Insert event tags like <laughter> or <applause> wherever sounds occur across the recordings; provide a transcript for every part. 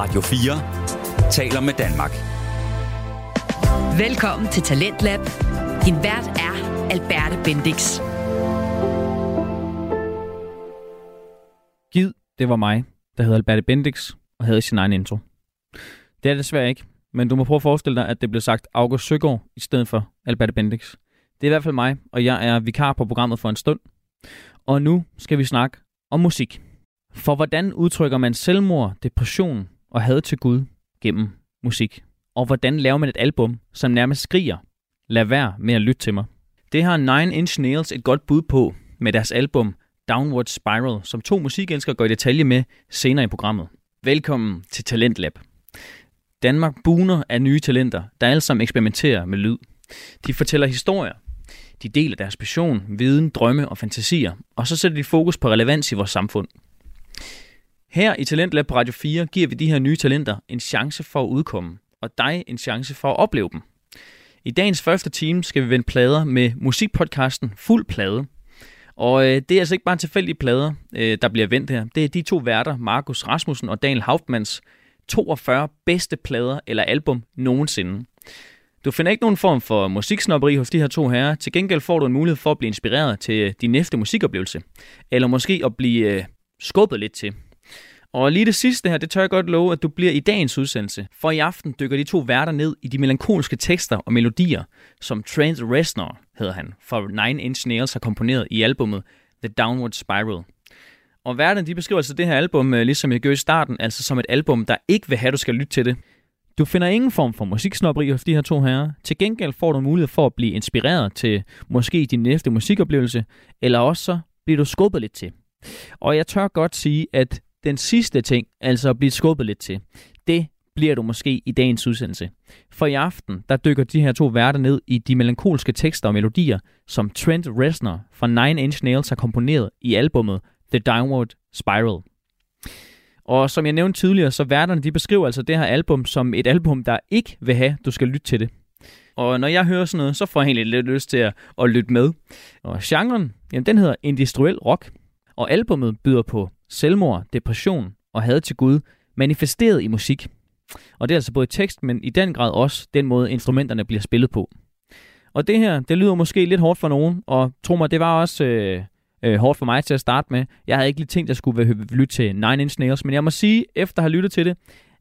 Radio 4 taler med Danmark. Velkommen til Talentlab. Din vært er Alberte Bendix. Gid, det var mig, der hedder Alberte Bendix og havde sin egen intro. Det er det desværre ikke, men du må prøve at forestille dig, at det blev sagt August Søgaard i stedet for Alberte Bendix. Det er i hvert fald mig, og jeg er vikar på programmet for en stund. Og nu skal vi snakke om musik. For hvordan udtrykker man selvmord, depression og had til Gud gennem musik? Og hvordan laver man et album, som nærmest skriger, lad være med at lytte til mig? Det har Nine Inch Nails et godt bud på med deres album Downward Spiral, som to musikelskere går i detalje med senere i programmet. Velkommen til Talentlab. Danmark buner af nye talenter, der alle sammen eksperimenterer med lyd. De fortæller historier, de deler deres passion, viden, drømme og fantasier, og så sætter de fokus på relevans i vores samfund. Her i Talentlab på Radio 4 giver vi de her nye talenter en chance for at udkomme, og dig en chance for at opleve dem. I dagens første time skal vi vende plader med musikpodcasten Fuld Plade. Og øh, det er altså ikke bare tilfældige plader, øh, der bliver vendt her. Det er de to værter, Markus Rasmussen og Daniel Hauptmanns 42 bedste plader eller album nogensinde. Du finder ikke nogen form for musiksnopperi hos de her to herrer. Til gengæld får du en mulighed for at blive inspireret til din næste musikoplevelse. Eller måske at blive øh, skubbet lidt til. Og lige det sidste her, det tør jeg godt love, at du bliver i dagens udsendelse. For i aften dykker de to værter ned i de melankolske tekster og melodier, som Trent Reznor, hedder han, fra Nine Inch Nails har komponeret i albummet The Downward Spiral. Og værterne de beskriver altså det her album, øh, ligesom jeg gjorde i starten, altså som et album, der ikke vil have, at du skal lytte til det. Du finder ingen form for musiksnopperi hos de her to herrer. Til gengæld får du mulighed for at blive inspireret til måske din næste musikoplevelse, eller også så bliver du skubbet lidt til. Og jeg tør godt sige, at den sidste ting, altså at blive skubbet lidt til, det bliver du måske i dagens udsendelse. For i aften, der dykker de her to værter ned i de melankolske tekster og melodier, som Trent Reznor fra Nine Inch Nails har komponeret i albummet The Downward Spiral. Og som jeg nævnte tidligere, så værterne de beskriver altså det her album som et album, der ikke vil have, du skal lytte til det. Og når jeg hører sådan noget, så får jeg egentlig lidt lyst til at, at lytte med. Og genren, jamen den hedder industriel rock. Og albummet byder på selvmord, depression og had til Gud, manifesteret i musik. Og det er altså både tekst, men i den grad også den måde, instrumenterne bliver spillet på. Og det her, det lyder måske lidt hårdt for nogen, og tro mig, det var også øh, øh, hårdt for mig til at starte med. Jeg havde ikke lige tænkt, at jeg skulle lytte til Nine Inch Nails, men jeg må sige, efter at have lyttet til det,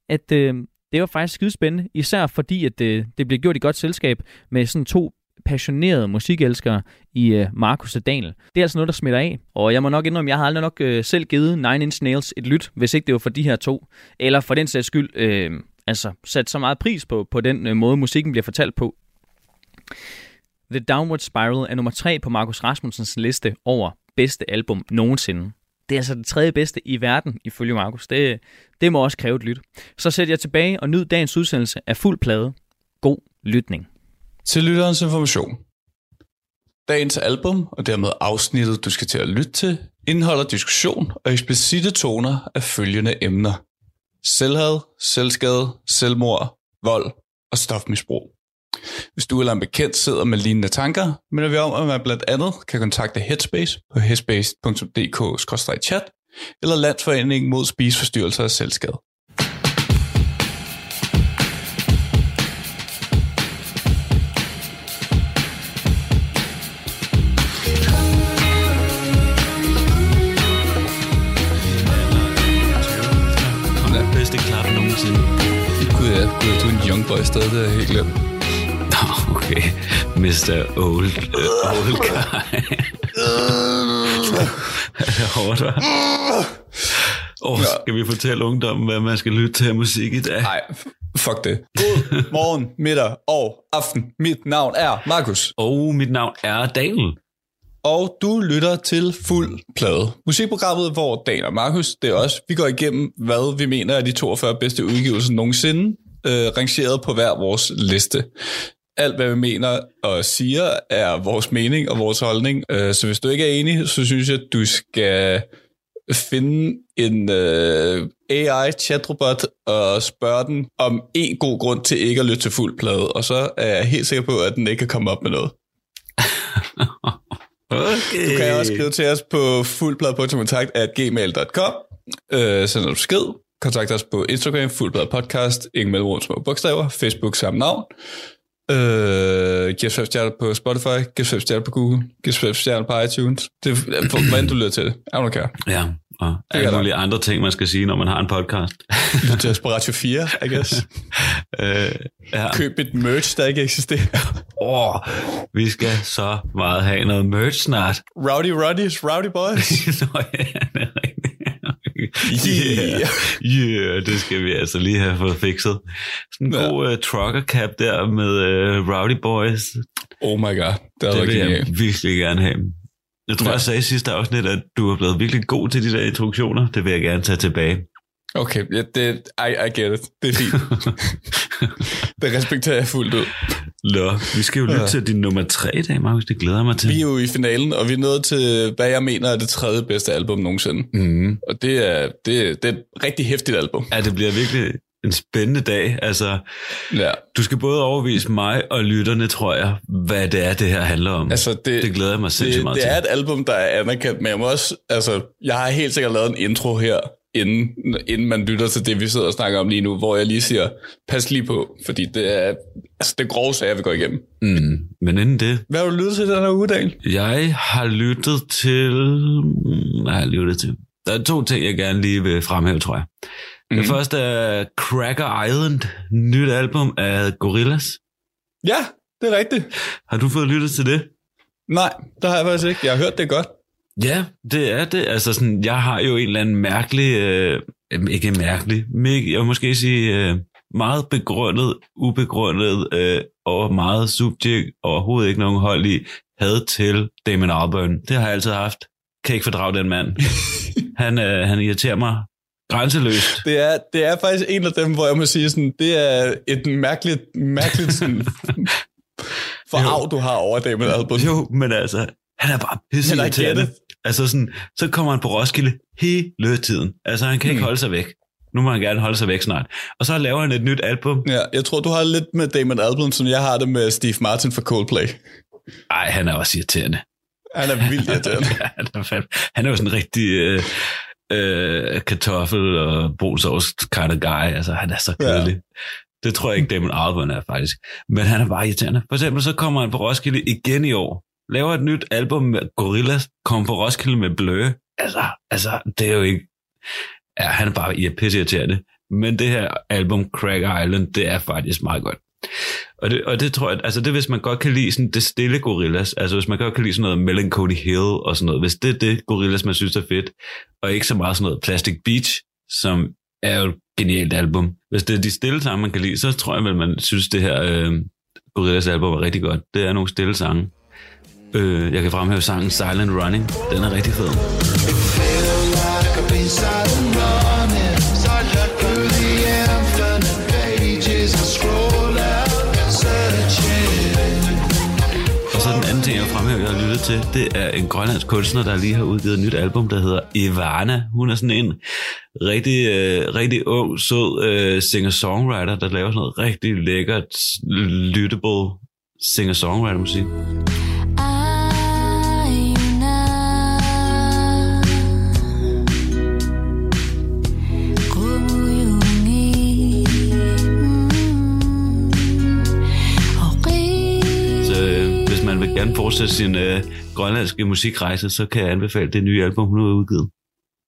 at øh, det var faktisk skide spændende, især fordi, at det, det blev gjort i godt selskab med sådan to passionerede musikelskere i øh, Markus og Daniel. Det er altså noget, der smitter af. Og jeg må nok indrømme, jeg har aldrig nok øh, selv givet Nine Inch Nails et lyt, hvis ikke det var for de her to. Eller for den sags skyld, øh, altså sat så meget pris på, på den øh, måde, musikken bliver fortalt på. The Downward Spiral er nummer tre på Markus Rasmussens liste over bedste album nogensinde. Det er altså det tredje bedste i verden, ifølge Markus. Det, det må også kræve et lyt. Så sætter jeg tilbage og nyd dagens udsendelse af fuld plade. God lytning. Til lytterens information. Dagens album, og dermed afsnittet, du skal til at lytte til, indeholder diskussion og eksplicite toner af følgende emner. Selvhed, selvskade, selvmord, vold og stofmisbrug. Hvis du eller en bekendt sidder med lignende tanker, minder vi om, at man blandt andet kan kontakte Headspace på headspace.dk-chat eller Landsforeningen mod spiseforstyrrelser og selvskade. Boy stadig, det er helt glemt. Nå, okay. Mr. Old, uh, old guy. er det hårdt, hva'? Oh, skal vi fortælle ungdommen, hvad man skal lytte til af musik i dag? Nej, fuck det. God morgen, middag og aften. Mit navn er Markus. Og mit navn er Daniel. Og du lytter til Fuld Plade. Musikprogrammet, hvor Dan og Markus, det er os, vi går igennem, hvad vi mener er de 42 bedste udgivelser nogensinde, øh, rangeret på hver vores liste. Alt, hvad vi mener og siger, er vores mening og vores holdning. Øh, så hvis du ikke er enig, så synes jeg, at du skal finde en øh, AI-chatrobot og spørge den om en god grund til ikke at lytte til fuld plade, og så er jeg helt sikker på, at den ikke kan komme op med noget. <laughs> Okay. Du kan også skrive til os på fuldplade.kontakt at gmail.com. Øh, send en besked. Kontakt os på Instagram, fuldblad podcast, ingen mellemrum små bogstaver, Facebook samme navn. Øh, giv os fem stjerner på Spotify, giv os fem stjerner på Google, giv os fem stjerner på iTunes. Det er, hvordan du lytter til det. Er du klar? Ja, og alle mulige andre ting, man skal sige, når man har en podcast. <laughs> Lyt til Aspiratio 4, I guess. <laughs> øh, ja. Køb et merch, der ikke eksisterer. <laughs> Åh, oh, vi skal så meget have noget merch snart. Rowdy Roddy's Rowdy Boys. Nå ja, det er. Yeah. yeah, det skal vi altså lige have fået fikset. Sådan en ja. god uh, trucker cap der med uh, Rowdy Boys. Oh my god, det, det vil jeg virkelig gerne have. Jeg tror, ja. jeg sagde i sidste afsnit, at du er blevet virkelig god til de der introduktioner. Det vil jeg gerne tage tilbage. Okay, ja, det, I, I get it. Det er fint. <laughs> det respekterer jeg fuldt ud. Nå, vi skal jo lytte ja. til din nummer tre i dag, Markus. Det glæder mig til. Vi er jo i finalen, og vi er nået til, hvad jeg mener er det tredje bedste album nogensinde. Mm. Og det er, det, det er et rigtig hæftigt album. Ja, det bliver virkelig en spændende dag. Altså, ja. Du skal både overvise mig og lytterne, tror jeg, hvad det er, det her handler om. Altså, det, det glæder jeg mig sindssygt meget det til. Det er et album, der er anerkendt, men jeg må også, altså, jeg har helt sikkert lavet en intro her, inden, inden man lytter til det, vi sidder og snakker om lige nu, hvor jeg lige siger, pas lige på, fordi det er, altså, det grove sager, vi går igennem. Mm, men inden det... Hvad har du lyttet til den her uge, Daniel? Jeg har lyttet til... Hvad har jeg lyttet til? Der er to ting, jeg gerne lige vil fremhæve, tror jeg. Mm. Det første er Cracker Island, nyt album af Gorillaz. Ja, det er rigtigt. Har du fået lyttet til det? Nej, det har jeg faktisk ikke. Jeg har hørt det godt. Ja, det er det. Altså sådan, jeg har jo en eller anden mærkelig, øh, ikke mærkelig, jeg vil måske sige øh, meget begrundet, ubegrundet øh, og meget subjekt, og overhovedet ikke nogen hold i, had til Damon Albarn. Det har jeg altid haft. Kan ikke fordrage den mand. <laughs> han, øh, han irriterer mig grænseløst. Det er, det er faktisk en af dem, hvor jeg må sige sådan, det er et mærkeligt, mærkeligt sådan, <laughs> forarv, du har over Damon Albarn. Jo, men altså, han er bare pisse irriterende. Altså sådan, så kommer han på Roskilde hele tiden. Altså han kan ikke hmm. holde sig væk. Nu må han gerne holde sig væk snart. Og så laver han et nyt album. Ja, jeg tror, du har lidt med Damon Album, som jeg har det med Steve Martin for Coldplay. Ej, han er også irriterende. Han er vildt <laughs> irriterende. han, er han er jo sådan en rigtig øh, øh, kartoffel og brunsovs kind of guy. Altså, han er så kedelig. Ja. Det tror jeg ikke, Damon Albarn er faktisk. Men han er bare irriterende. For eksempel så kommer han på Roskilde igen i år laver et nyt album med Gorillaz, kommer på Roskilde med Blø. Altså, altså, det er jo ikke... Ja, han er bare ja, irriterende. Men det her album, Crack Island, det er faktisk meget godt. Og det, og det tror jeg, altså det hvis man godt kan lide sådan det stille gorillas, altså hvis man godt kan lide sådan noget Melancholy Hill og sådan noget, hvis det er det gorillas, man synes er fedt, og ikke så meget sådan noget Plastic Beach, som er jo et genialt album. Hvis det er de stille sange, man kan lide, så tror jeg vel, man synes det her øh, gorillas album er rigtig godt. Det er nogle stille sange. Øh, jeg kan fremhæve sangen Silent Running. Den er rigtig fed. Og så den anden ting, jeg fremhæver, jeg har lyttet til, det er en grønlandsk kunstner, der lige har udgivet et nyt album, der hedder Ivana. Hun er sådan en rigtig, øh, rigtig ung, sød øh, singer-songwriter, der laver sådan noget rigtig lækkert, lyttable singer-songwriter-musik. Fortsætte sin øh, grønlandske musikrejse, så kan jeg anbefale det nye album, hun har udgivet.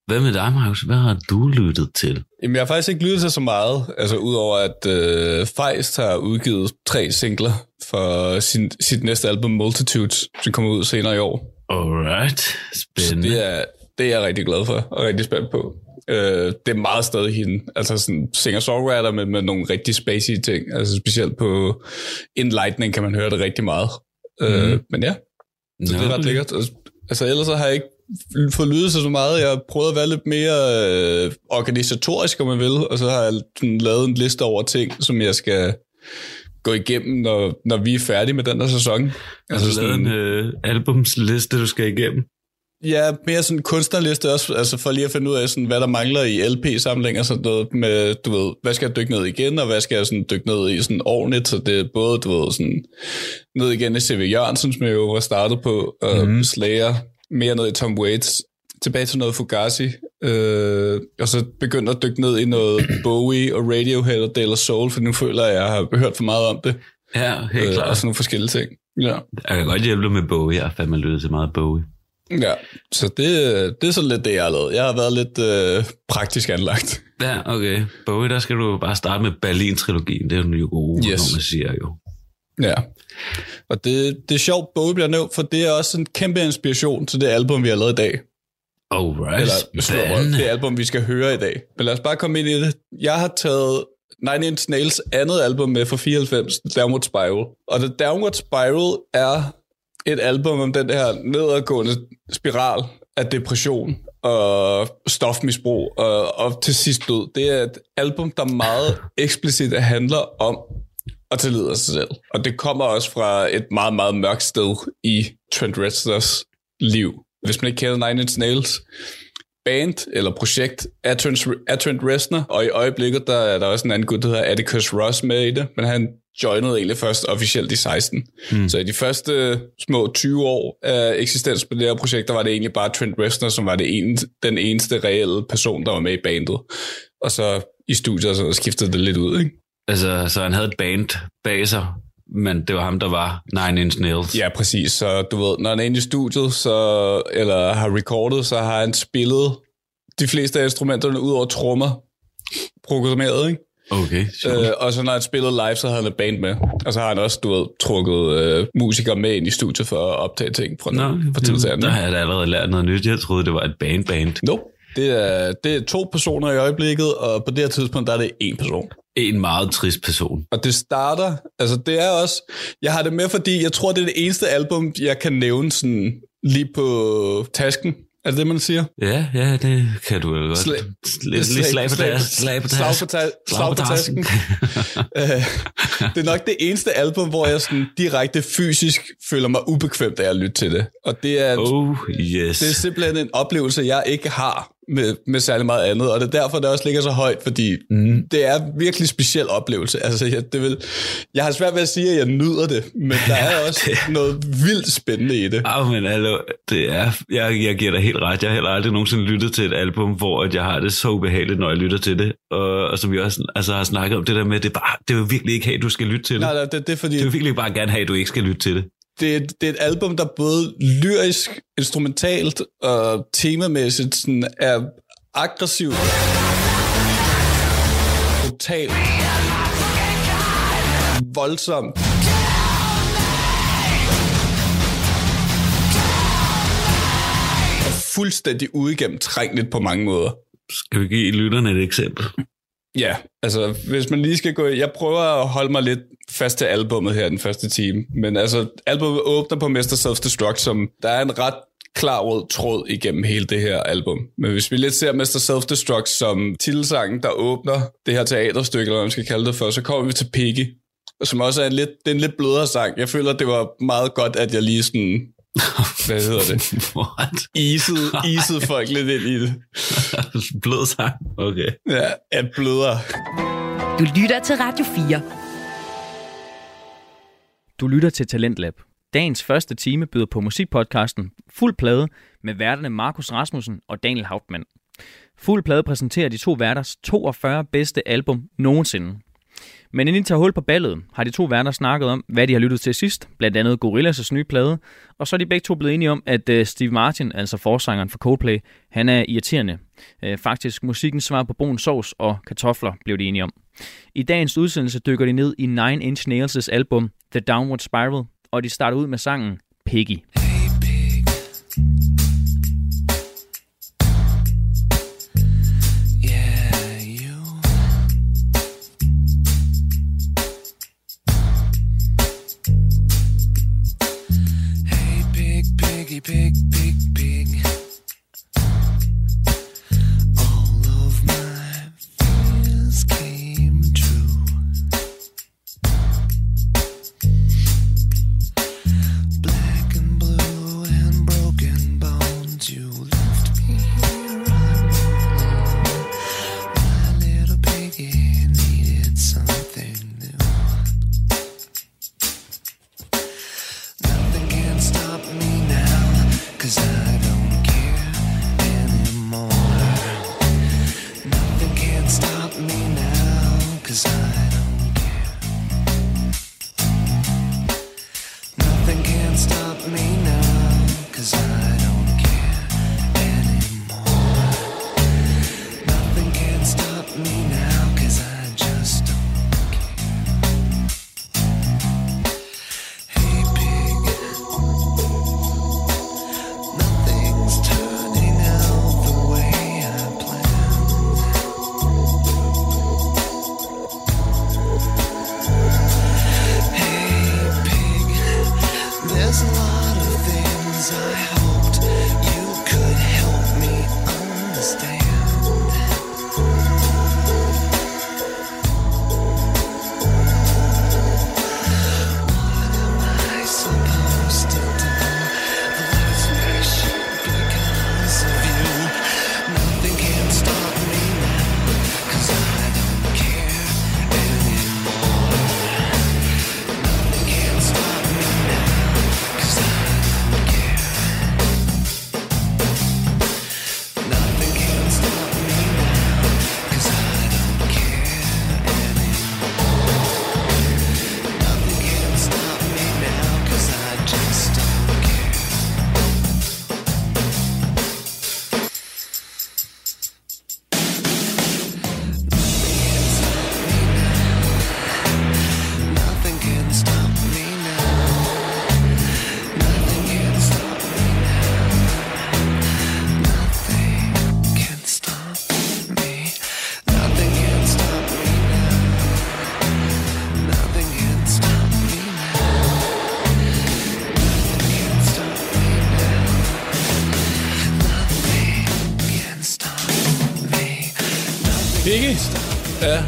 Hvad med dig, Markus? Hvad har du lyttet til? Jamen, jeg har faktisk ikke lyttet til så meget, altså udover at øh, Feist har udgivet tre singler for sin, sit næste album, Multitudes, som kommer ud senere i år. Alright, spændende. Så det er, det er jeg rigtig glad for, og rigtig spændt på. Øh, det er meget stadig hende, altså sådan singer-songwriter med, med nogle rigtig spacey ting, altså specielt på Enlightening kan man høre det rigtig meget. Mm. Øh, men ja, så ja, det er ret lækkert. Altså ellers så har jeg ikke fået lydet så meget. Jeg har prøvet at være lidt mere øh, organisatorisk, om man vil, og så har jeg sådan, lavet en liste over ting, som jeg skal gå igennem, når, når vi er færdige med den her sæson. Altså, altså sådan, lavet en øh, albumsliste, du skal igennem? Ja, mere sådan kunstnerliste også, altså for lige at finde ud af, sådan, hvad der mangler i LP-samling og sådan noget med, du ved, hvad skal jeg dykke ned igen, og hvad skal jeg sådan dykke ned i sådan ordentligt, så det er både, du ved, sådan, ned igen i C.V. Jørgensen, som jeg jo var startet på, og mm. Slayer, mere ned i Tom Waits tilbage til noget Fugazi, øh, og så begyndte at dykke ned i noget <clears throat> Bowie og Radiohead og Dale Soul, for nu føler jeg, at jeg har hørt for meget om det. Ja, helt Øh, klart. og sådan nogle forskellige ting. Ja. Jeg kan godt hjælpe med Bowie. Jeg har fandme lyttet til meget Bowie. Ja, så det, det er sådan lidt det, jeg har lavet. Jeg har været lidt øh, praktisk anlagt. Ja, okay. Bowie, der skal du bare starte med Berlin-trilogien. Det er den jo gode, Yes. når man siger jo. Ja. Og det, det er sjovt, Bowie bliver nævnt, for det er også en kæmpe inspiration til det album, vi har lavet i dag. Alright. Eller det album, vi skal høre i dag. Men lad os bare komme ind i det. Jeg har taget Nine Inch Nails andet album med fra 94, The Downward Spiral. Og The Downward Spiral er et album om den her nedadgående spiral af depression og stofmisbrug og, og til sidst død. Det er et album, der meget <laughs> eksplicit handler om at tillide sig selv. Og det kommer også fra et meget, meget mørkt sted i Trent Reznors liv. Hvis man ikke kender Nine Inch Nails, band eller projekt er Trent, er Trent Reznor, og i øjeblikket der er der også en anden gut, der hedder Atticus Ross med i det, men han joinede egentlig først officielt i 16. Mm. Så i de første små 20 år af eksistens på det her projekt, der var det egentlig bare Trent Reznor, som var det ene, den eneste reelle person, der var med i bandet. Og så i studiet så skiftede det lidt ud, ikke? Altså, så han havde et band bag sig, men det var ham, der var Nine Inch Nails. Ja, præcis. Så du ved, når han er inde i studiet, så, eller har recordet, så har han spillet de fleste af instrumenterne ud over trommer programmeret, ikke? Okay, sjovt. Øh, og så når han spillede live, så havde han et band med. Og så har han også, du ved, trukket øh, musikere med ind i studiet for at optage ting fra, Nå, fra tid til anden. der har jeg da allerede lært noget nyt. Jeg troede, det var et band-band. Nope. Det er, det er to personer i øjeblikket, og på det her tidspunkt, der er det én person. En meget trist person. Og det starter, altså det er også, jeg har det med, fordi jeg tror, det er det eneste album, jeg kan nævne sådan lige på tasken. Er det det, man siger? Ja, ja, det kan du vel godt. Slag- Lidt slag, slag på slag- tas. Slag på slag tas. på ta- slag på tasken. <laughs> Øh, det er nok det eneste album, hvor jeg sådan direkte fysisk føler mig ubekvemt af at lytte til det. Og det er, Oh, yes. det er simpelthen en oplevelse, jeg ikke har med, med særlig meget andet. Og det er derfor, det også ligger så højt, fordi mm. det er en virkelig speciel oplevelse. Altså, jeg, det vil, jeg har svært ved at sige, at jeg nyder det, men der <laughs> er også noget vildt spændende i det. Ah, men hallo, det er, jeg, jeg giver dig helt ret. Jeg har heller aldrig nogensinde lyttet til et album, hvor at jeg har det så ubehageligt, når jeg lytter til det. Og, og som vi også altså, har snakket om, det der med, det er, bare, det jo virkelig ikke have, at du skal lytte til det. Nej, nej, det, det er fordi, Det jo virkelig bare gerne have, at du ikke skal lytte til det det, er, det er et album, der både lyrisk, instrumentalt og temamæssigt sådan er aggressivt, brutalt, voldsomt. Og fuldstændig uigennemtrængeligt på mange måder. Skal vi give lytterne et eksempel? Ja, altså hvis man lige skal gå... Jeg prøver at holde mig lidt fast til albummet her den første time, men altså albummet åbner på Mr. Self-Destruct, som der er en ret klar rød tråd igennem hele det her album. Men hvis vi lidt ser Mr. Self-Destruct som titelsangen, der åbner det her teaterstykke, eller hvad man skal kalde det for, så kommer vi til Piggy, som også er en lidt, det er en lidt blødere sang. Jeg føler, det var meget godt, at jeg lige sådan... <laughs> Hvad hedder det? <laughs> What? Isede, <laughs> isede folk lidt ind i det. Blød sang. Okay. Ja, er blødere. Du lytter til Radio 4. Du lytter til Talentlab. Dagens første time byder på musikpodcasten Fuld Plade med værterne Markus Rasmussen og Daniel Hauptmann. Fuld Plade præsenterer de to værters 42 bedste album nogensinde. Men inden de tager hul på ballet, har de to værter snakket om, hvad de har lyttet til sidst, blandt andet Gorillaz' nye plade, og så er de begge to blevet enige om, at øh, Steve Martin, altså forsangeren for Coldplay, han er irriterende. Øh, faktisk musikken svar på brun sovs og kartofler blev de enige om. I dagens udsendelse dykker de ned i Nine Inch Nails' album The Downward Spiral, og de starter ud med sangen Piggy. Big.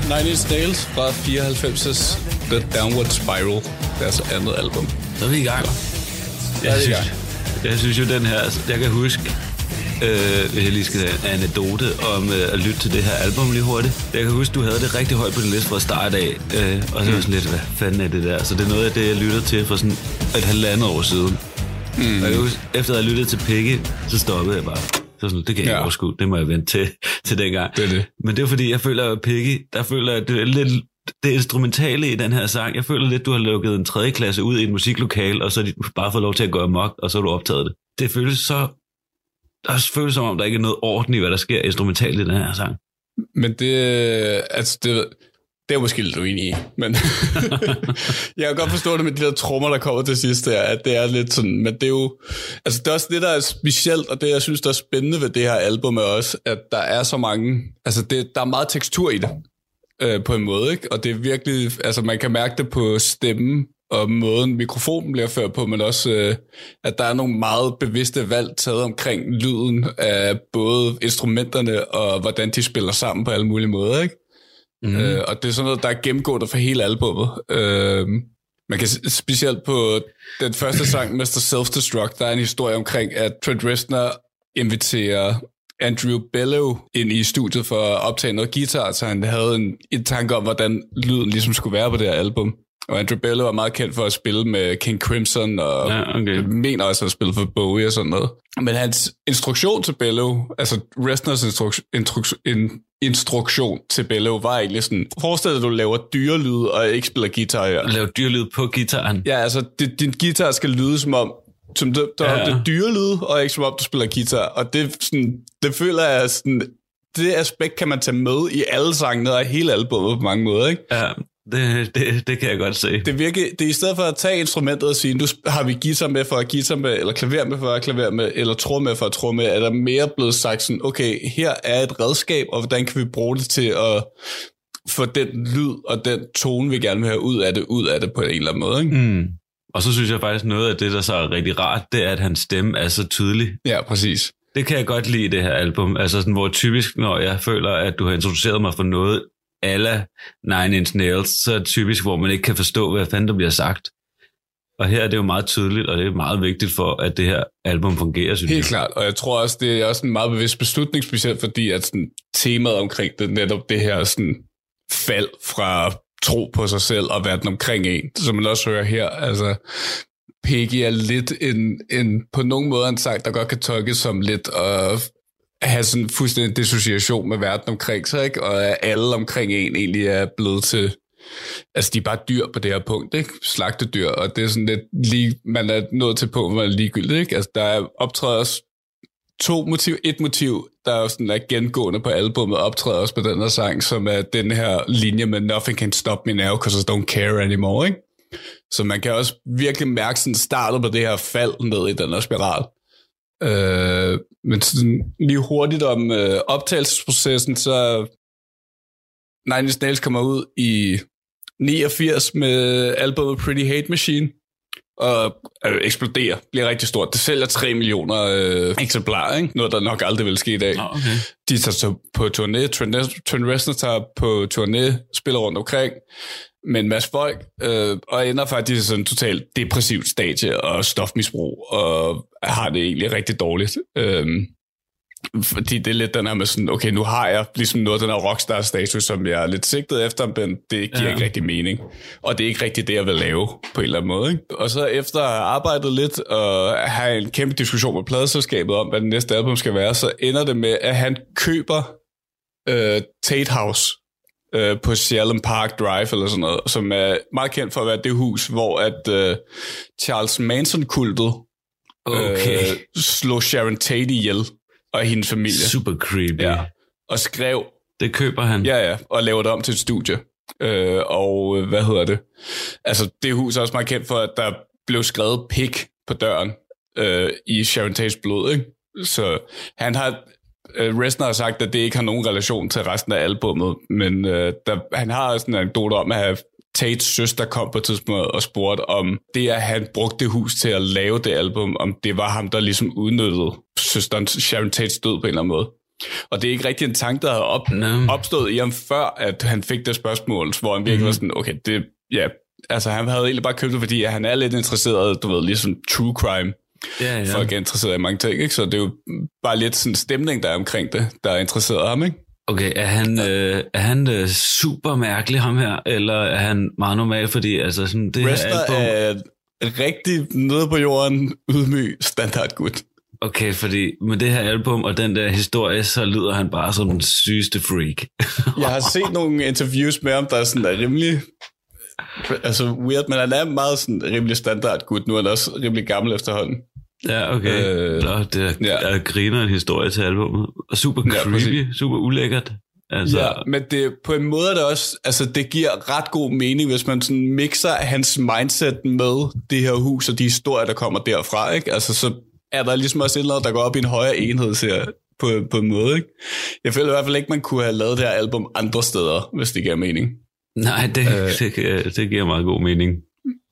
Nine Inch Nails fra 94's The Downward Spiral, deres andet album. Så er vi i gang. er Jeg synes, jeg synes jo, den her... Jeg kan huske, øh, hvis jeg lige skal have en anekdote om øh, at lytte til det her album lige hurtigt. Jeg kan huske, du havde det rigtig højt på din liste fra start af, øh, og så var sådan lidt, hvad fanden er det der? Så det er noget af det, jeg lyttede til for sådan et halvandet år siden. Mm. Og jeg kan huske, efter at have lyttet til Piggy, så stoppede jeg bare. Så sådan, det kan jeg Ja. ikke overskue, det må jeg vente til, til dengang. Det er det. Men det er fordi, jeg føler, at Piggy, der føler at det er lidt det instrumentale i den her sang. Jeg føler lidt, du har lukket en tredje klasse ud i et musiklokal, og så har de bare fået lov til at gå amok, og så har du optaget det. Det føles så... Der føles som om, der ikke er noget orden i, hvad der sker instrumentalt i den her sang. Men det, altså det, det er måske lidt uenig i, men <laughs> jeg kan godt forstå det med de der trommer, der kommer til sidst der, at det er lidt sådan, men det er jo, altså det er også det, der er specielt, og det, jeg synes, der er spændende ved det her album er også, at der er så mange, altså det, der er meget tekstur i det, øh, på en måde, ikke? Og det er virkelig, altså man kan mærke det på stemmen, og måden mikrofonen bliver ført på, men også, øh, at der er nogle meget bevidste valg taget omkring lyden af både instrumenterne og hvordan de spiller sammen på alle mulige måder, ikke? Mm. Øh, og det er sådan noget, der er gennemgående for hele albummet. Øh, man kan specielt på den første sang, <clears throat> Mr. Self-Destruct, der er en historie omkring, at Trent Reznor inviterer Andrew Bellew ind i studiet for at optage noget guitar, så han havde en, en tanke om, hvordan lyden ligesom skulle være på det her album. Og Andrew Bellew er meget kendt for at spille med King Crimson, og Ja, okay. mener også at spille for Bowie og sådan noget. Men hans instruktion til Bellew, altså Reznors instruk- instruk- in, instruktion til Bellew, var egentlig sådan, forestil dig, at du laver dyrelyd og ikke spiller guitar her. Lave dyrlyd på gitaren. Ja, altså, det, din guitar skal lyde som om, som det, der Ja. ja. det dyrelyd, og ikke som om, du spiller guitar. Og det, sådan, det føler jeg sådan, det aspekt kan man tage med i alle sangene og hele albumet på mange måder, ikke? Ja, det, det, det kan jeg godt se. Det, virker, det er i stedet for at tage instrumentet og sige, nu har vi guitar med for at guitar med, eller klaver med for at klaver med, eller tro med for at tro med, er der mere blevet sagt sådan, okay, her er et redskab, og hvordan kan vi bruge det til at få den lyd og den tone, vi gerne vil have ud af det, ud af det på en eller anden måde, ikke? Mm. Og så synes jeg faktisk, noget af det, der så er rigtig rart, det er, at hans stemme er så tydelig. Ja, præcis. Det kan jeg godt lide i det her album. Altså sådan, hvor typisk, når jeg føler, at du har introduceret mig for noget ala Nine Inch Nails, så er det typisk, hvor man ikke kan forstå, hvad fanden der bliver sagt. Og her er det jo meget tydeligt, og det er meget vigtigt for, at det her album fungerer, synes Helt jeg. klart, og jeg tror også, det er også en meget bevidst beslutning, specielt fordi at sådan, temaet omkring det, netop det her sådan, fald fra tro på sig selv og verden omkring en, som man også hører her. Altså, Peggy er lidt en, en, på nogen måde en sang, der godt kan tolkes som lidt at have sådan fuldstændig dissociation med verden omkring sig, ikke? og at alle omkring en egentlig er blevet til Altså, de er bare dyr på det her punkt, ikke? Slagtedyr, og det er sådan lidt lige, man er nået til på, hvor man er ligegyldig, ikke? Altså, der er optræder også to motiv. Et motiv, der er sådan er gengående på albummet, optræder også på den her sang, som er den her linje med Nothing can stop me now, because I don't care anymore, ikke? Så man kan også virkelig mærke sådan startet på det her fald ned i den her spiral. Øh, men sådan lige hurtigt om øh, optagelsesprocessen, så Nine Inch Nails kommer ud i 89 med albumet Pretty Hate Machine, og øh, eksploderer, bliver rigtig stort. Det sælger 3 millioner øh, eksemplarer, ikke? noget der nok aldrig vil ske i dag. Nå, okay. De tager så på turné, Trent Trent Reznor tager på turné, spiller rundt omkring med en masse folk, øh, og ender faktisk i sådan en totalt depressivt stadie og stofmisbrug, og har det egentlig rigtig dårligt. Øh, fordi det er lidt den her med sådan, okay, nu har jeg ligesom noget den her rockstar-status, som jeg er lidt sigtet efter, men det giver Ja. ikke rigtig mening. Og det er ikke rigtig det, jeg vil lave på en eller anden måde. Ikke? Og så efter at have arbejdet lidt og have en kæmpe diskussion med pladeselskabet om, hvad den næste album skal være, så ender det med, at han køber øh, Tate House øh, på Salem Park Drive eller sådan noget, som er meget kendt for at være det hus, hvor at øh, Charles Manson-kultet Okay. øh, slog Sharon Tate ihjel og hendes familie. Super creepy. Ja. Og skrev, Det køber han. ja ja, og lavede det om til et studie. Øh, og øh, hvad hedder det? Altså, det hus er også meget kendt for, at der blev skrevet pik på døren øh, i Sharon Tates blod, ikke? Så han har, øh, Reznor har sagt, at det ikke har nogen relation til resten af albummet, men øh, der, han har også en anekdote om, at Tates søster kom på et tidspunkt og spurgte, om det, at han brugte det hus til at lave det album, om det var ham, der ligesom udnyttede søsteren Sharon Tates død på en eller anden måde. Og det er ikke rigtig en tanke, der havde op, Nå. opstået i ham, før at han fik det spørgsmål, hvor han virkelig mm. var sådan, okay, det, ja, altså han havde egentlig bare købt det, fordi han er lidt interesseret, du ved, ligesom true crime. Ja, ja. Folk er interesseret i mange ting, ikke? Så det er jo bare lidt sådan stemning, der er omkring det, der er interesseret ham, ikke? Okay, er han, øh, er han øh, super mærkelig, ham her, eller er han meget normal, fordi altså sådan, det Rester her album... er rigtig nede på jorden, ydmyg, standardgut. Okay, fordi med det her album og den der historie, så lyder han bare som den sygeste freak. <laughs> Jeg har set nogle interviews med ham, der er sådan er rimelig altså weird, men han er meget sådan rimelig standardgut. Nu er han også rimelig gammel efterhånden. ja, okay. Øh, Nå, det er, ja. ja. er griner en historie til albumet. Og super Ja, creepy, super ulækkert. Altså, Ja, men det, på en måde er det også, altså det giver ret god mening, hvis man sådan mixer hans mindset med det her hus og de historier, der kommer derfra, ikke? Altså så er der ligesom også et eller andet, der går op i en højere enhed, ser på, på en måde, ikke? Jeg føler i hvert fald ikke, man kunne have lavet det her album andre steder, hvis det giver mening. Nej, det, Øh. det, giver- det giver meget god mening.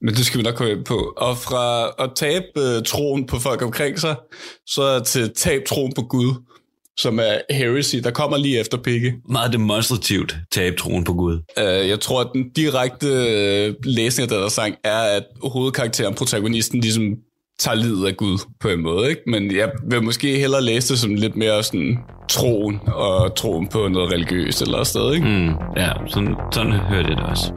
Men det skal vi nok komme ind på. Og fra at tabe uh, troen på folk omkring sig, så til tab troen på Gud, som er heresy, der kommer lige efter Piggy. Meget demonstrativt tabe troen på Gud. Uh, jeg tror, at den direkte uh, læsning af den her sang er, at hovedkarakteren, protagonisten, ligesom tager livet af Gud på en måde. Ikke? Men jeg vil måske hellere læse det som lidt mere sådan troen og troen på noget religiøst eller sted. Ikke? Mm, ja, sådan, sådan hører det også.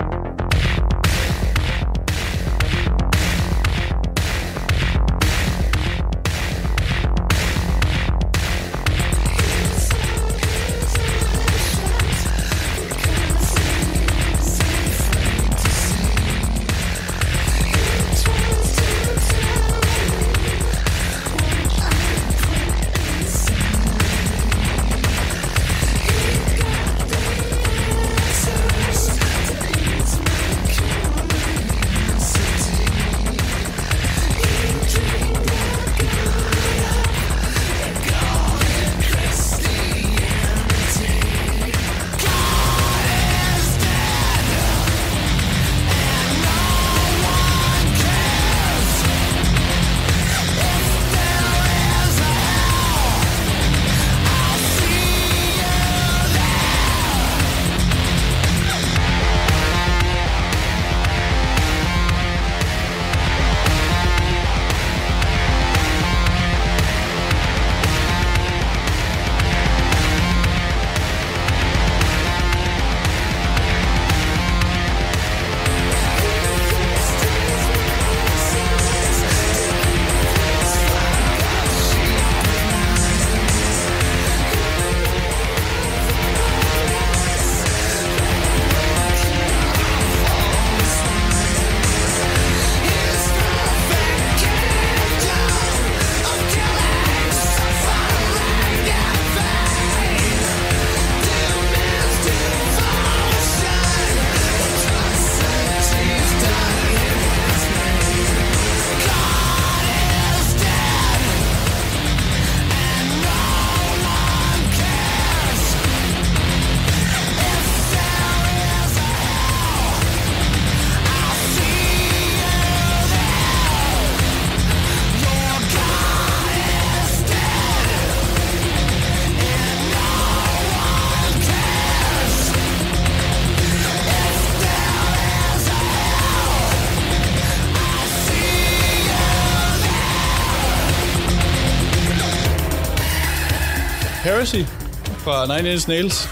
Heresy fra Nine Inch Nails.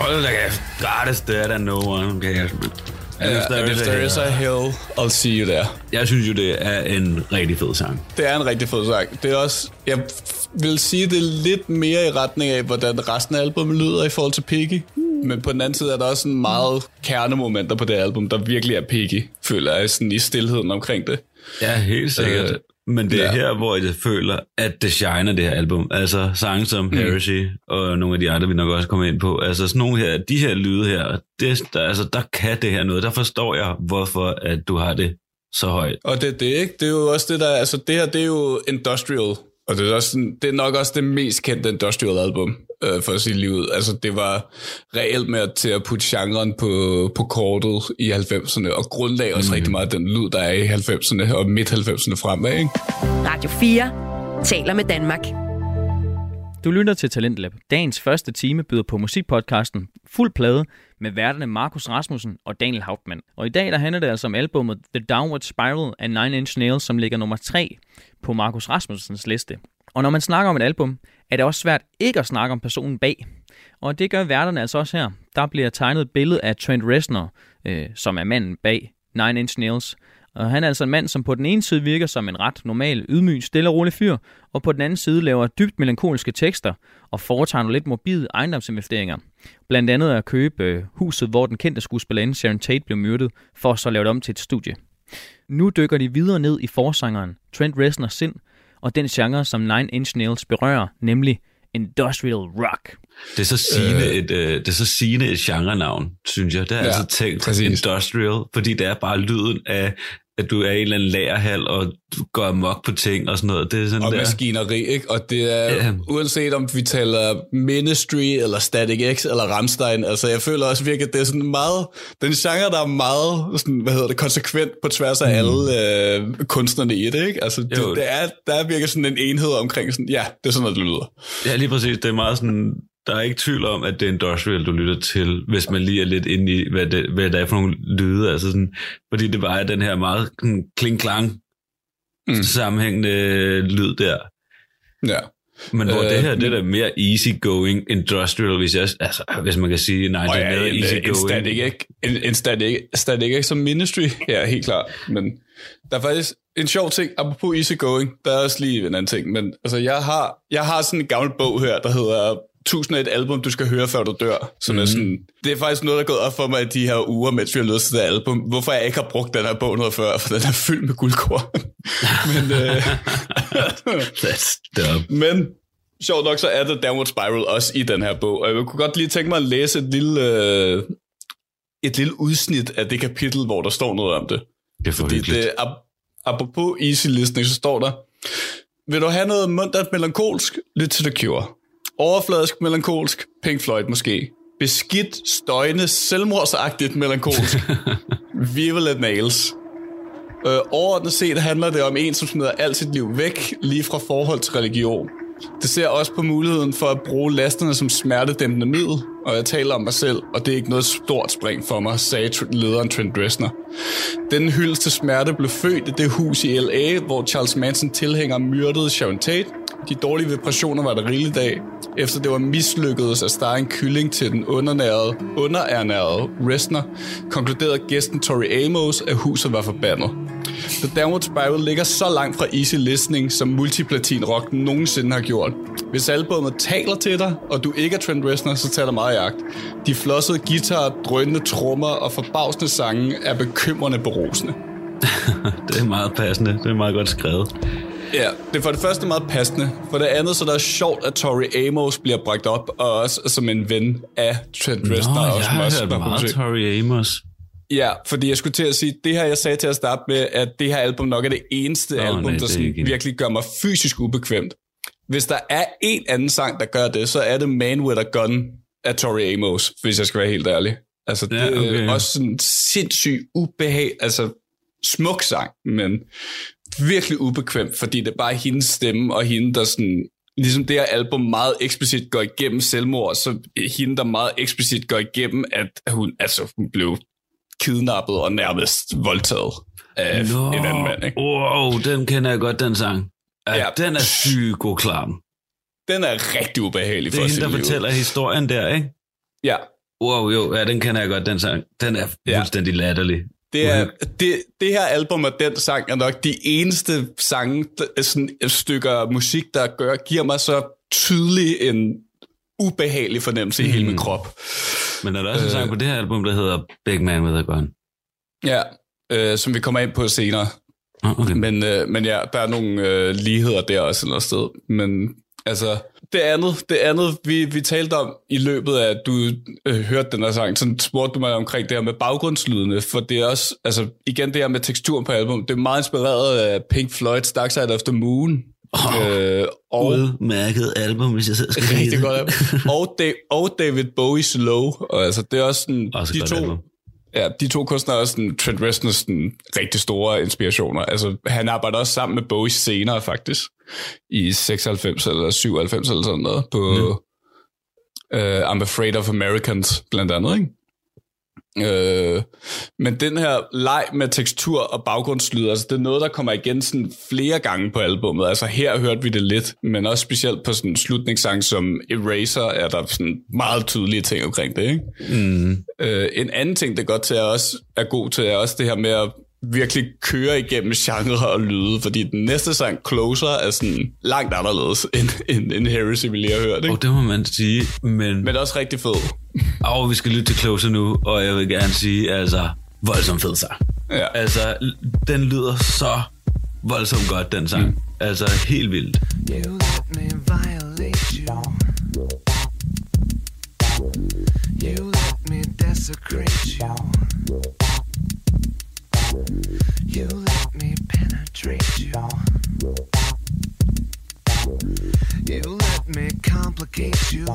Hold da kæft. God is dead and no one cares. Uh, Yeah, if there is a hell, I'll see you there. Jeg synes jo, det er en rigtig fed sang. Det er en rigtig fed sang. Det er også, jeg vil sige, det er lidt mere i retning af, hvordan resten af albumet lyder i forhold til Piggy. Men på den anden side er der også sådan meget kernemomenter på det album, der virkelig er Piggy, føler jeg, sådan i stillheden omkring det. Ja, helt sikkert. Øh, Men det er ja. her, hvor jeg føler, at det shiner, det her album. Altså sange som mm. Heresy og nogle af de andre, vi nok også kommer ind på. Altså sådan nogle her, de her lyde her, det, der, altså, der kan det her noget. Der forstår jeg, hvorfor at du har det så højt. Og det er det, ikke? Det er jo også det der, altså det her, det er jo industrial. Og det er, også det er nok også det mest kendte industrial album, øh, for at sige livet. Altså det var reelt med til at putte genren på, på kortet i 90'erne, og grundlag også mm. rigtig meget den lyd, der er i 90'erne og midt 90'erne fremad, ikke? Radio 4 taler med Danmark. Du lytter til Talentlab. Dagens første time byder på musikpodcasten Fuld Plade med værterne Markus Rasmussen og Daniel Hauptmann. Og i dag der handler det altså om albumet The Downward Spiral af Nine Inch Nails, som ligger nummer 3 på Markus Rasmussens liste. Og når man snakker om et album, er det også svært ikke at snakke om personen bag. Og det gør værterne altså også her. Der bliver tegnet et billede af Trent Reznor, øh, som er manden bag Nine Inch Nails. Og han er altså en mand, som på den ene side virker som en ret normal, ydmyg, stille og rolig fyr, og på den anden side laver dybt melankolske tekster og foretager lidt morbide ejendomsinvesteringer. Blandt andet at købe øh, huset, hvor den kendte skuespillerinde Sharon Tate blev myrdet, for så lave det om til et studie. Nu dykker de videre ned i forsangeren Trent Reznors sind, og den genre, som Nine Inch Nails berører, nemlig industrial rock. Det er så sigende, øh, et, øh, det er så sigende et genre-navn, synes jeg. Det jeg Ja, altså tænkt, præcis. industrial, fordi det er bare lyden af, at du er i en eller anden lagerhal, og du går amok på ting og sådan noget. Det er sådan og der. maskineri, ikke? Og det er, Ja. uanset om vi taler Ministry, eller Static X, eller Rammstein, altså jeg føler også virkelig, at det er sådan meget, den genre, der er meget, sådan, hvad hedder det, konsekvent på tværs af mm. alle øh, kunstnerne i det, ikke? Altså, det, Jo. det er, der er virkelig sådan en enhed omkring, sådan, ja, det er sådan, noget, det lyder. Ja, lige præcis. Det er meget sådan, der er ikke tvivl om, at det er industrial, du lytter til, hvis man lige er lidt inde i, hvad det, hvad det er for nogle lyde. Altså sådan, fordi det bare er den her meget kling-klang Mm. mm. sammenhængende lyd der. Ja. Men hvor Øh, øh, det her, det er da mere easygoing industrial, hvis, jeg, altså, hvis man kan sige, nej, det er ja, mere en, en easygoing. static, ikke? En, en static, static ikke som ministry, ja, helt klart. Men der er faktisk en sjov ting, apropos easygoing, der er også lige en anden ting, men altså, jeg har, jeg har sådan en gammel bog her, der hedder 1001 album, du skal høre, før du dør. Som mm. er sådan, det er faktisk noget, der er gået op for mig i de her uger, mens vi har lyttet til det album. Hvorfor jeg ikke har brugt den her bog noget før, for den er fyldt med guldkor. <laughs> men, øh, That's dumb. men sjovt nok, så er The Downward Spiral også i den her bog. Og jeg kunne godt lige tænke mig at læse et lille, øh, et lille udsnit af det kapitel, hvor der står noget om det. Det er for Fordi hyggeligt. det, ap- apropos easy listening, så står der, vil du have noget muntert melankolsk? Lyt til The Cure. Overfladisk melankolsk? Pink Floyd måske. Beskidt, støjende, selvmordsagtigt melankolsk? <laughs> Violet Nails. Øh, overordnet set handler det om en, som smider alt sit liv væk, lige fra forhold til religion. Det ser også på muligheden for at bruge lasterne som smertedæmpende middel, og jeg taler om mig selv, og det er ikke noget stort spring for mig, sagde lederen Trent Reznor. Den hyldest til smerte blev født i det hus i L.A., hvor Charles Manson tilhænger myrdede Sharon Tate. De dårlige vibrationer var der rigeligt af, efter det var mislykkedes at starte en kylling til den undernærede, underernærede Resner, konkluderede gæsten Tori Amos, at huset var forbandet. The Downward Spiral ligger så langt fra easy listening, som multiplatin rock nogensinde har gjort. Hvis albumet taler til dig, og du ikke er Trent Reznor, så tager der meget i agt. De flossede guitarer, drønende trommer og forbavsende sange er bekymrende berusende. <laughs> Det er meget passende. Det er meget godt skrevet. Ja, det er for det første meget passende. For det andet, så der er sjovt, at Tori Amos bliver bragt op, og også som en ven af Trent Nå, Reznor. og jeg har også hørt meget. Tori Amos. Ja, fordi jeg skulle til at sige, det her jeg sagde til at starte med, at det her album nok er det eneste Nå, album, nej, der er sådan virkelig gør mig fysisk ubekvemt. Hvis der er en anden sang, der gør det, så er det Man With A Gun af Tori Amos, hvis jeg skal være helt ærlig. Altså, det Ja, er okay. også sådan sindssygt ubehag, altså smuk sang, men virkelig ubekvemt, fordi det er bare hendes stemme og hende, der sådan, ligesom det her album meget eksplicit går igennem selvmord, så hende, der meget eksplicit går igennem, at hun, altså, hun blev kidnappet og nærmest voldtaget af Nå, en anden mand. Ikke? wow, den kender jeg godt, den sang. Ja, Ja. Den er psykoklam. Den er rigtig ubehagelig Det for er at hende, der ligeud. fortæller historien der, ikke? Ja, Wow, jo, ja, den kender jeg godt, den sang. Den er Ja. fuldstændig latterlig. Det, er, det, det her album og den sang er nok de eneste sange, der- sådan stykker musik, der gør, giver mig så tydelig en ubehagelig fornemmelse i hele min krop. Men er der også en Øh. sang på det her album, der hedder Big Man With A Gun? Ja, øh, som vi kommer ind på senere. Oh, okay. Men, øh, men ja, der er nogle øh, ligheder der også et eller andet sted. Men altså, det andet, det andet vi, vi talte om i løbet af, at du øh, hørte den her sang, så spurgte du mig omkring det her med baggrundslydene, for det er også, altså igen det her med teksturen på album, det er meget inspireret af Pink Floyd's Dark Side of the Moon. Åh, øh, og Udmærket album, hvis jeg selv skal rigtig sige godt det. album. og, da- og David Bowie's Low, og altså det er også sådan, Også de godt to, album. Ja, de to kunstnere er også sådan, Trent Reznor sådan, rigtig store inspirationer. Altså, han arbejder også sammen med Bowie senere, faktisk. I 96 eller 97 eller sådan noget. På uh, I'm Afraid of Americans, blandt andet, ikke? Øh, men den her leg med tekstur og baggrundslyd, altså det er noget, der kommer igen sådan flere gange på albummet. Altså her hørte vi det lidt, men også specielt på sådan en slutningssang som Eraser, er der sådan meget tydelige ting omkring det. Ikke? Mm. Øh, en anden ting, det godt til, er også er god til, er også det her med at virkelig køre igennem genre og lyde, fordi den næste sang, Closer, er sådan langt anderledes end, end, end Heresy, vi lige har hørt. Ikke? Og det må man sige, men... Men det er også rigtig fed. <laughs> Og vi skal lytte til Closer nu, og jeg vil gerne sige, altså, voldsomt fed sang. Ja. Altså, den lyder så voldsomt godt, den sang. Mm. Altså, helt vildt. You let me violate you. You let me desecrate you. You let me penetrate you. You let me complicate you.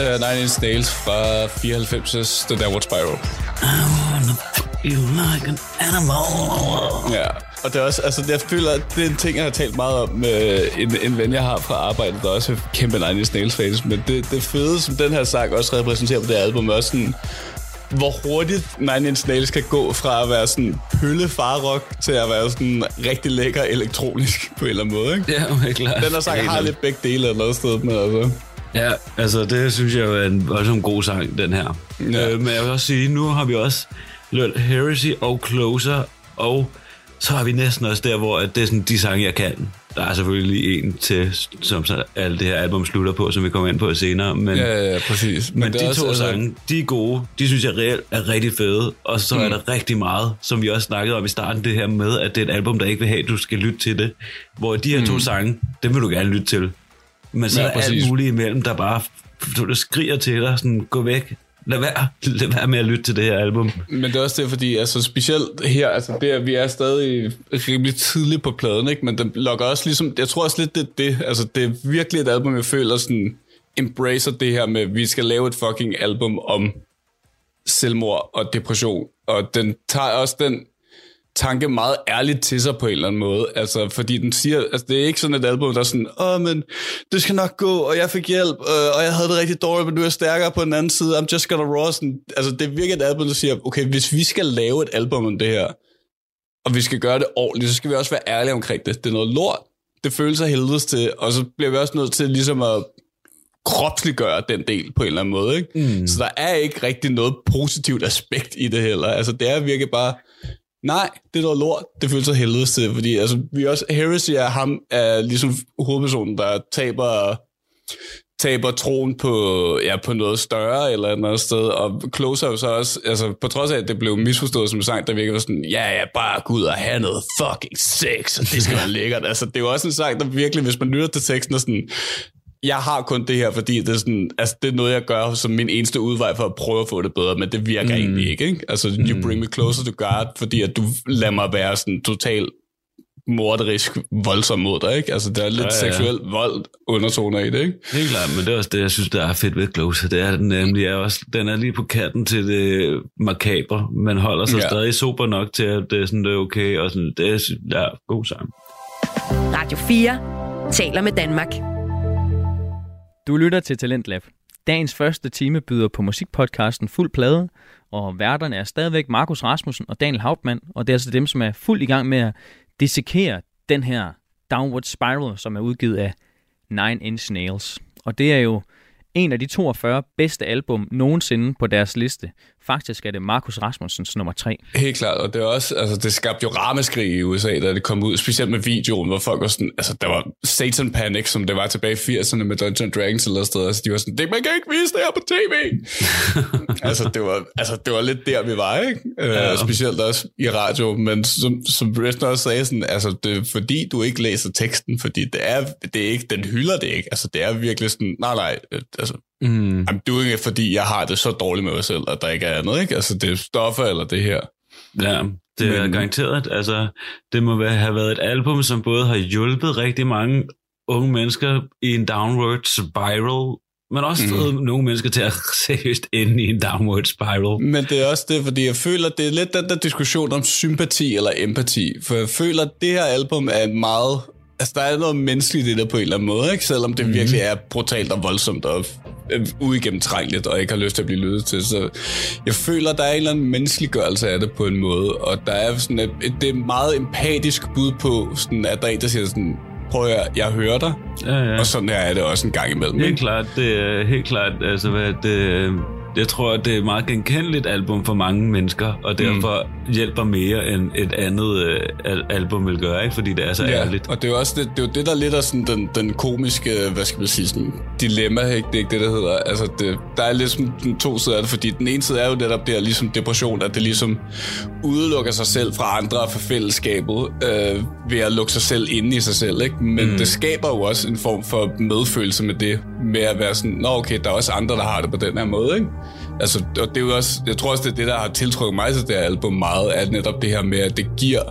Uh, Nine Inch Nails fra 94's The Downward Spiral. You like an animal. Ja, og det er også, altså jeg føler, at det er en ting, jeg har talt meget om med en, en ven, jeg har fra arbejdet, der også er kæmpe Nine Inch Nails fans, men det, det fede, som den her sang også repræsenterer på det album, er også sådan, hvor hurtigt Nine Inch Nails kan gå fra at være sådan pølle farrock til at være sådan rigtig lækker elektronisk på en eller anden måde, ikke? Ja, helt klart. Den her sang har lidt begge dele eller andet sted, men altså... Ja, altså det synes jeg er en voldsomt god sang, den her. Ja. Øh, men jeg vil også sige, nu har vi også lørt Heresy og Closer, og så er vi næsten også der, hvor at det er sådan de sange, jeg kan. Der er selvfølgelig en til, som så alle det her album slutter på, som vi kommer ind på senere. Men, Ja, ja, ja, præcis. men, men de også, to altså- sange, de er gode. De synes jeg reelt er rigtig fede. Og så mm. er der rigtig meget, som vi også snakkede om i starten, det her med, at det er et album, der ikke vil have, at du skal lytte til det. Hvor de her mm. to sange, dem vil du gerne lytte til. Men så Ja, er alt præcis. muligt imellem, der bare du, der skriger til dig, sådan, gå væk. Lad være, lad være med at lytte til det her album. Men det er også det, fordi altså, specielt her, altså det, vi er stadig rimelig tidligt på pladen, ikke? men den lokker også ligesom, jeg tror også lidt, det er det, altså det er virkelig et album, jeg føler sådan, embracer det her med, vi skal lave et fucking album om selvmord og depression, og den tager også den tanke meget ærligt til sig på en eller anden måde. Altså, fordi den siger, altså det er ikke sådan et album, der er sådan, åh, men det skal nok gå, og jeg fik hjælp, øh, og jeg havde det rigtig dårligt, men du er stærkere på den anden side, I'm just gonna raw. Sådan, altså, det er virkelig et album, der siger, okay, hvis vi skal lave et album om det her, og vi skal gøre det ordentligt, så skal vi også være ærlige omkring det. Det er noget lort. Det føles af helvedes til, og så bliver vi også nødt til ligesom at kropsliggøre den del på en eller anden måde. Ikke? Mm. Så der er ikke rigtig noget positivt aspekt i det heller. Altså, det er virkelig bare, nej, det er noget lort. Det føles så helvedes til, fordi altså, vi også, Heresy er ham, er ligesom hovedpersonen, der taber taber troen på, ja, på noget større eller et eller andet sted, og Close er jo så også, altså på trods af, at det blev misforstået som sang, der virkelig var sådan, ja, ja, bare gå ud og have noget fucking sex, og det skal være lækkert. Altså, det er jo også en sang, der virkelig, hvis man lytter til teksten, er sådan, jeg har kun det her, fordi det er, sådan, altså, det er noget, jeg gør som min eneste udvej for at prøve at få det bedre, men det virker mm. egentlig ikke, ikke? Altså, you bring me closer to God, fordi at du lader mig være sådan total morderisk voldsom mod dig, ikke? Altså, der er lidt Ja, ja, seksuel vold undertoner i det, ikke? Helt klart, men det er også det, jeg synes, der er fedt ved Closer. Det er den nemlig er også, den er lige på kanten til det makabre, men holder sig Ja. stadig super nok til, at det er, sådan, det er okay, og sådan, det er ja, god sang. Radio 4 taler med Danmark. Du lytter til Talentlab. Dagens første time byder på musikpodcasten Fuld Plade, og værterne er stadigvæk Markus Rasmussen og Daniel Hauptmann, og det er altså dem, som er fuld i gang med at dissekere den her Downward Spiral, som er udgivet af Nine Inch Nails. Og det er jo en af de 42 bedste album nogensinde på deres liste. Faktisk er det Markus Rasmussens nummer 3. Helt klart, og det er også, altså det skabte jo ramaskrig i USA, da det kom ud, specielt med videoen, hvor folk var sådan, altså der var Satan Panic, som det var tilbage i 80'erne med Dungeons and Dragons eller sted, altså de var sådan, det man kan ikke vise det her på tv. <laughs> altså, det var, altså det var lidt der, vi var, ikke? Ja. Uh, specielt også i radio, men som, som Breston også sagde, sådan, altså det er fordi, du ikke læser teksten, fordi det er, det er ikke, den hylder det ikke, altså det er virkelig sådan, nej nej, øh, altså Mm. I'm doing it, fordi jeg har det så dårligt med mig selv, at der ikke er andet, ikke? Altså, det er stoffer eller det her. Ja, det er Men- garanteret. Altså, det må have været et album, som både har hjulpet rigtig mange unge mennesker i en downward spiral, men også Mhm. fået nogle mennesker til at <laughs> seriøst ende i en downward spiral. Men det er også det, fordi jeg føler, det er lidt den der diskussion om sympati eller empati. For jeg føler, at det her album er meget... Altså, der er noget menneskeligt i det på en eller anden måde, ikke? Selvom det mm. virkelig er brutalt og voldsomt og øh, uigennemtrængeligt, og ikke har lyst til at blive lyttet til. Så jeg føler, der er en eller anden menneskeliggørelse af det på en måde, og der er sådan et, et, det er et meget empatisk bud på, sådan, at der er en, der siger sådan, prøv at høre, jeg hører dig, Ja, ja. og sådan her er det også en gang imellem. Helt Ikke? klart, det er helt klart, altså hvad det, jeg tror, det er et meget genkendeligt album for mange mennesker, og derfor mm. hjælper mere end et andet øh, al- album vil gøre, ikke? fordi det er så Ja, ærligt. og det er jo også det, det, er jo det der lidt er sådan den, den komiske, hvad skal man sige, sådan dilemma, ikke? det er ikke det, der hedder. Altså, det, der er lidt sådan to sider af det, fordi den ene side er jo netop det her, ligesom depression, at det ligesom udelukker sig selv fra andre og fra fællesskabet, øh, ved at lukke sig selv inde i sig selv, ikke? Men mm. det skaber jo også en form for medfølelse med det, med at være sådan, nå okay, der er også andre, der har det på den her måde, ikke? Altså, og det er jo også, jeg tror også, det er det, der har tiltrukket mig til det her album meget, er netop det her med, at det giver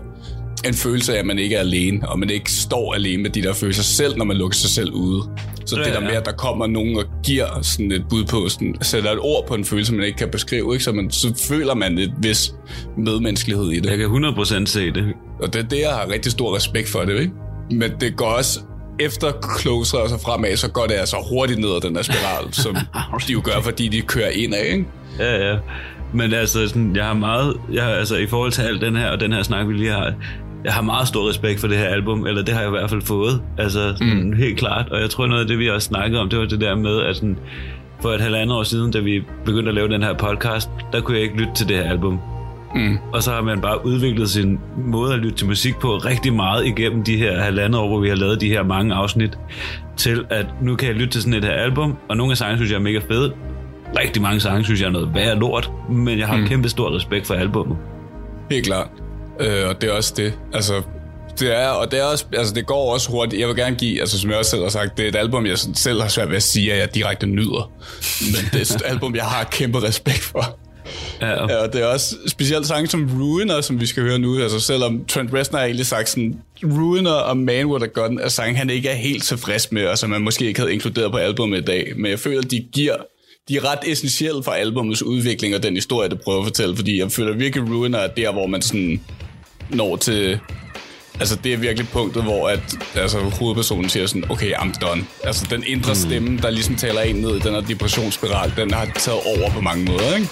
en følelse af, at man ikke er alene, og man ikke står alene med de der følelser selv, når man lukker sig selv ude. Så Ja, det der med, at der kommer nogen og giver sådan et bud på, sådan, sætter et ord på en følelse, man ikke kan beskrive, ikke? Så, man, så føler man et vis medmenneskelighed i det. Jeg kan 100% se det. Og det er det, jeg har rigtig stor respekt for det, ikke? Men det går også efter closer og så fremad, så går det altså hurtigt ned ad den der spiral, som <laughs> de jo gør, fordi de kører ind af, ikke? Ja, ja. Men altså, sådan, jeg har meget, jeg har, altså, i forhold til alt den her, og den her snak, vi lige har, jeg har meget stor respekt for det her album, eller det har jeg i hvert fald fået, altså sådan, mm. helt klart. Og jeg tror noget af det, vi også snakkede om, det var det der med, at sådan, for et halvandet år siden, da vi begyndte at lave den her podcast, der kunne jeg ikke lytte til det her album. Mm. Og så har man bare udviklet sin måde at lytte til musik på rigtig meget igennem de her halvandet år, hvor vi har lavet de her mange afsnit, til at nu kan jeg lytte til sådan et her album, og nogle af sangene synes jeg er mega fede. Rigtig mange sange synes jeg er noget værd lort, men jeg har mm. kæmpe stor respekt for albummet. Helt klart. Øh, og det er også det. Altså, det er, og det er også, altså det går også hurtigt. Jeg vil gerne give, altså som jeg også selv har sagt, det er et album, jeg selv har svært ved at sige, at jeg direkte nyder. Men det er et album, jeg har kæmpe respekt for. Ja, Ja, og det er også specielt sange som Ruiner, som vi skal høre nu. Altså selvom Trent Reznor egentlig sagt sådan, Ruiner og Man With A Gun er sange, han ikke er helt tilfreds med, og som man måske ikke havde inkluderet på albumet i dag. Men jeg føler, at de giver de er ret essentielle for albumets udvikling og den historie, det prøver at fortælle, fordi jeg føler virkelig, Ruiner er der, hvor man sådan når til... Altså, det er virkelig punktet, hvor at, altså, hovedpersonen siger sådan, okay, I'm done. Altså, den indre stemme, der ligesom taler en ned i den her depressionsspiral, den har taget over på mange måder, ikke?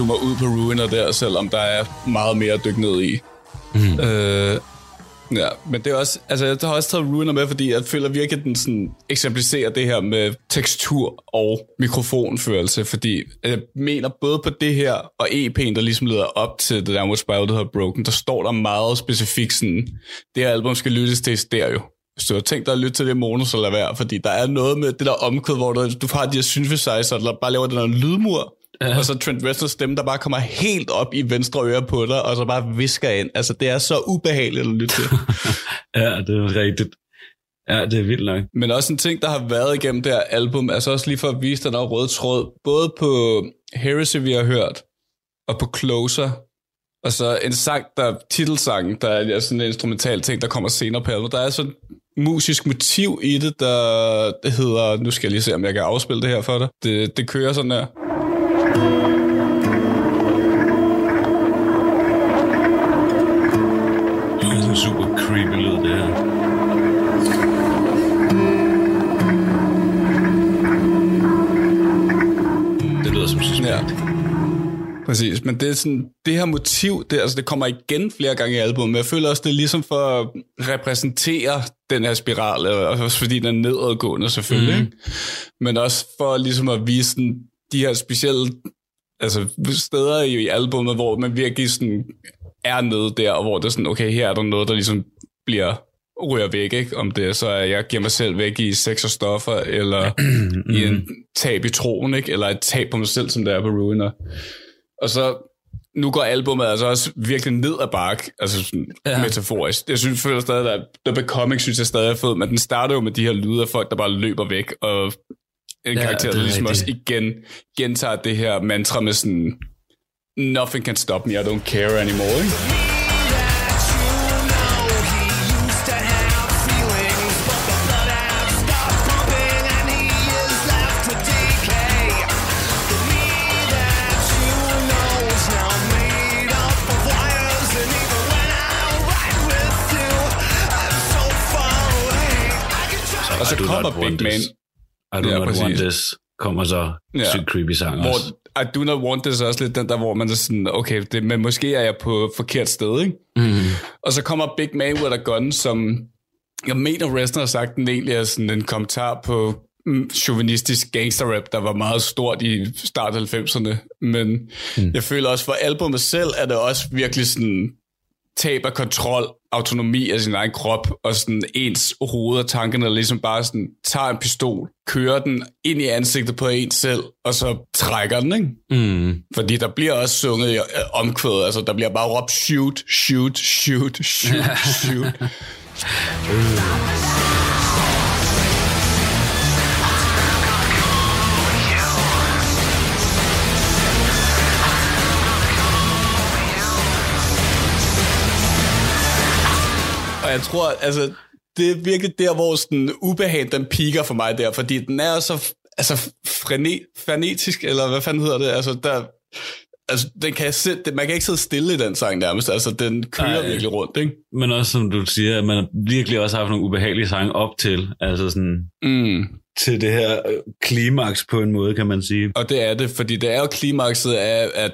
Zoomer ud på Ruiner der, selvom der er meget mere at dykke ned i. Mm. Øh, ja, men det er også, altså jeg har også taget Ruiner med, fordi jeg føler virkelig, at den sådan eksemplificerer det her med tekstur og mikrofonførelse, fordi jeg mener både på det her og EP'en, der ligesom leder op til The Downward Spiral, der hedder Broken, der står der meget specifikt sådan, det her album skal lyttes til i stereo. hvis du har tænkt dig at lytte til det mono, så lad være, fordi der er noget med det der omkød, hvor du, du har de her synthesizer, der bare laver den der lydmur, ja. og så Trent Reznors stemme, der bare kommer helt op i venstre øre på dig, og så bare visker ind. Altså, det er så ubehageligt at lytte til. <laughs> Ja, det er rigtigt. Ja, det er vildt nok. Men også en ting, der har været igennem det her album, altså også lige for at vise den der røde tråd, både på Heresy, vi har hørt, og på Closer, og så en sang, der titelsangen, der er sådan en instrumental ting, der kommer senere på albumet. Der er sådan musisk motiv i det, der det hedder, nu skal jeg lige se, om jeg kan afspille det her for dig. Det, det kører sådan her. Præcis, men det er sådan, det her motiv, det, altså det kommer igen flere gange i albumet, men jeg føler også, det er ligesom for at repræsentere den her spiral, og også fordi den er nedadgående selvfølgelig, mm. men også for ligesom at vise sådan, de her specielle altså, steder i, i albumet, hvor man virkelig sådan er nede der, og hvor det er sådan, okay, her er der noget, der ligesom bliver ryger væk, ikke? om det er så, at jeg giver mig selv væk i sex og stoffer, eller <clears throat> i en tab i troen, ikke? eller et tab på mig selv, som det er på Ruiner. Og så, nu går albumet altså også virkelig ned ad bark, altså sådan ja. metaforisk. Jeg synes, føler stadig, at The Becoming synes jeg stadig er fed, men den starter jo med de her lyde af folk, der bare løber væk, og en Ja, karakter, er der ligesom også rigtigt. igen gentager det her mantra med sådan, nothing can stop me, I don't care anymore, ikke? Så kommer Big want Man. I do Ja, not want præcis. this. Kommer så Ja. sygt creepy sang også. hvor I do not want this er også lidt den der, hvor man er sådan, okay, det, men måske er jeg på forkert sted, ikke? Mm. Og så kommer Big Man with a Gun, som jeg mener, Reznor har sagt, den egentlig er sådan en kommentar på mm, chauvinistisk gangsterrap, der var meget stort i start af 90'erne. Men mm. jeg føler også, for albumet selv er det også virkelig sådan tab af kontrol, autonomi af sin egen krop, og sådan ens hoved og tankerne, ligesom bare sådan tager en pistol, kører den ind i ansigtet på en selv, og så trækker den, ikke? Mm. Fordi der bliver også sunget i øh, omkvædet, altså der bliver bare råbt shoot, shoot, shoot, shoot, shoot. <laughs> Og jeg tror, altså, det er virkelig der, hvor sådan ubehag, den piker for mig der, fordi den er så altså, frene, frenetisk, eller hvad fanden hedder det? Altså, der, altså den kan sidde, man kan ikke sidde stille i den sang nærmest, altså den kører Ej. Virkelig rundt, ikke? Men også som du siger, at man har virkelig også haft nogle ubehagelige sange op til. Altså sådan Mm. til det her øh, klimaks på en måde, kan man sige. Og det er det, fordi det er jo klimakset af, at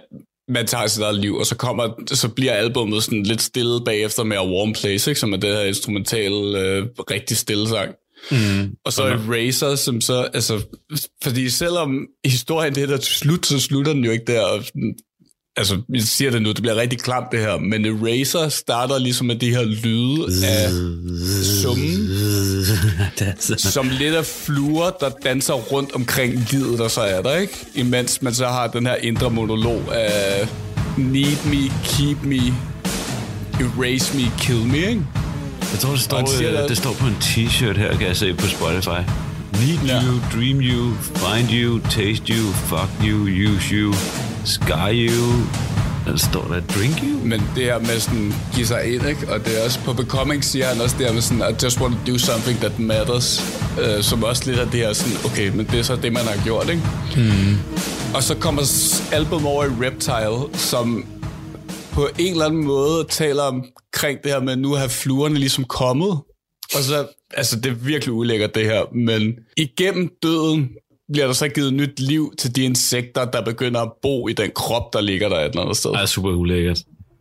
man tager sit eget liv, og så, kommer, så bliver albummet sådan lidt stille bagefter med A Warm Place, ikke? som er det her instrumentale, øh, rigtig stille sang. Mm. Og så Eraser, som så, altså, fordi selvom historien det er der til slut, så slutter den jo ikke der. Og, altså, jeg siger det nu, det bliver rigtig klamt det her, men Eraser starter ligesom med de her lyde af summen, det <laughs> som lidt af fluer, der danser rundt omkring livet, der så er der, ikke? Imens man så har den her indre monolog af need me, keep me, erase me, kill me, ikke? Jeg tror, det står, øh, det- det står på en t-shirt her, kan jeg se på Spotify. Need Ja. you, dream you, find you, taste you, fuck you, use you, sky you. Der står der, drink you? Men det her med sådan, give sig ind, ikke? Og det er også på Becoming, siger han også det her med sådan, I just want to do something that matters. Øh, som også lidt af det her sådan, okay, men det er så det, man har gjort, ikke? Mm. Og så kommer album over i Reptile, som på en eller anden måde taler omkring det her med, at nu har fluerne ligesom kommet. Og så, altså det er virkelig ulækkert det her, men igennem døden bliver der så givet nyt liv til de insekter, der begynder at bo i den krop, der ligger der et eller andet sted. Det er super ulækkert.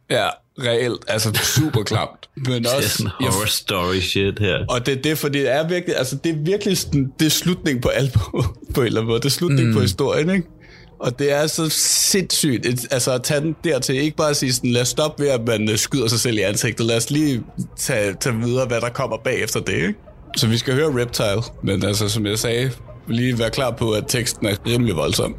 Ja, reelt. Altså super klamt. Men Det er også... sådan jeg, horror story shit her. og det er det, fordi det er virkelig, altså det er virkelig sådan, det er slutning på albumet, på en eller anden måde. Det er slutning mm. på historien, ikke? Og det er så sindssygt, et, altså at tage den dertil, ikke bare at sige sådan, lad os stoppe ved, at man øh, skyder sig selv i ansigtet, lad os lige tage, tage videre, hvad der kommer bagefter det, ikke? Så vi skal høre Reptile, men altså, som jeg sagde, lige være klar på, at teksten er rimelig voldsom.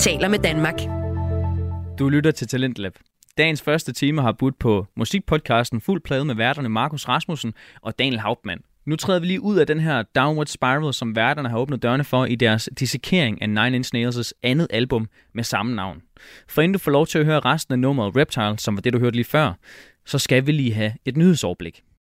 Taler med Danmark. Du lytter til Talentlab. Dagens første time har budt på musikpodcasten Fuld Plade med værterne Markus Rasmussen og Daniel Hauptmann. Nu træder vi lige ud af den her downward spiral, som værterne har åbnet dørene for i deres dissekering af Nine Inch Nails' andet album med samme navn. For inden du får lov til at høre resten af nummeret Reptile, som var det du hørte lige før, så skal vi lige have et nyhedsoverblik.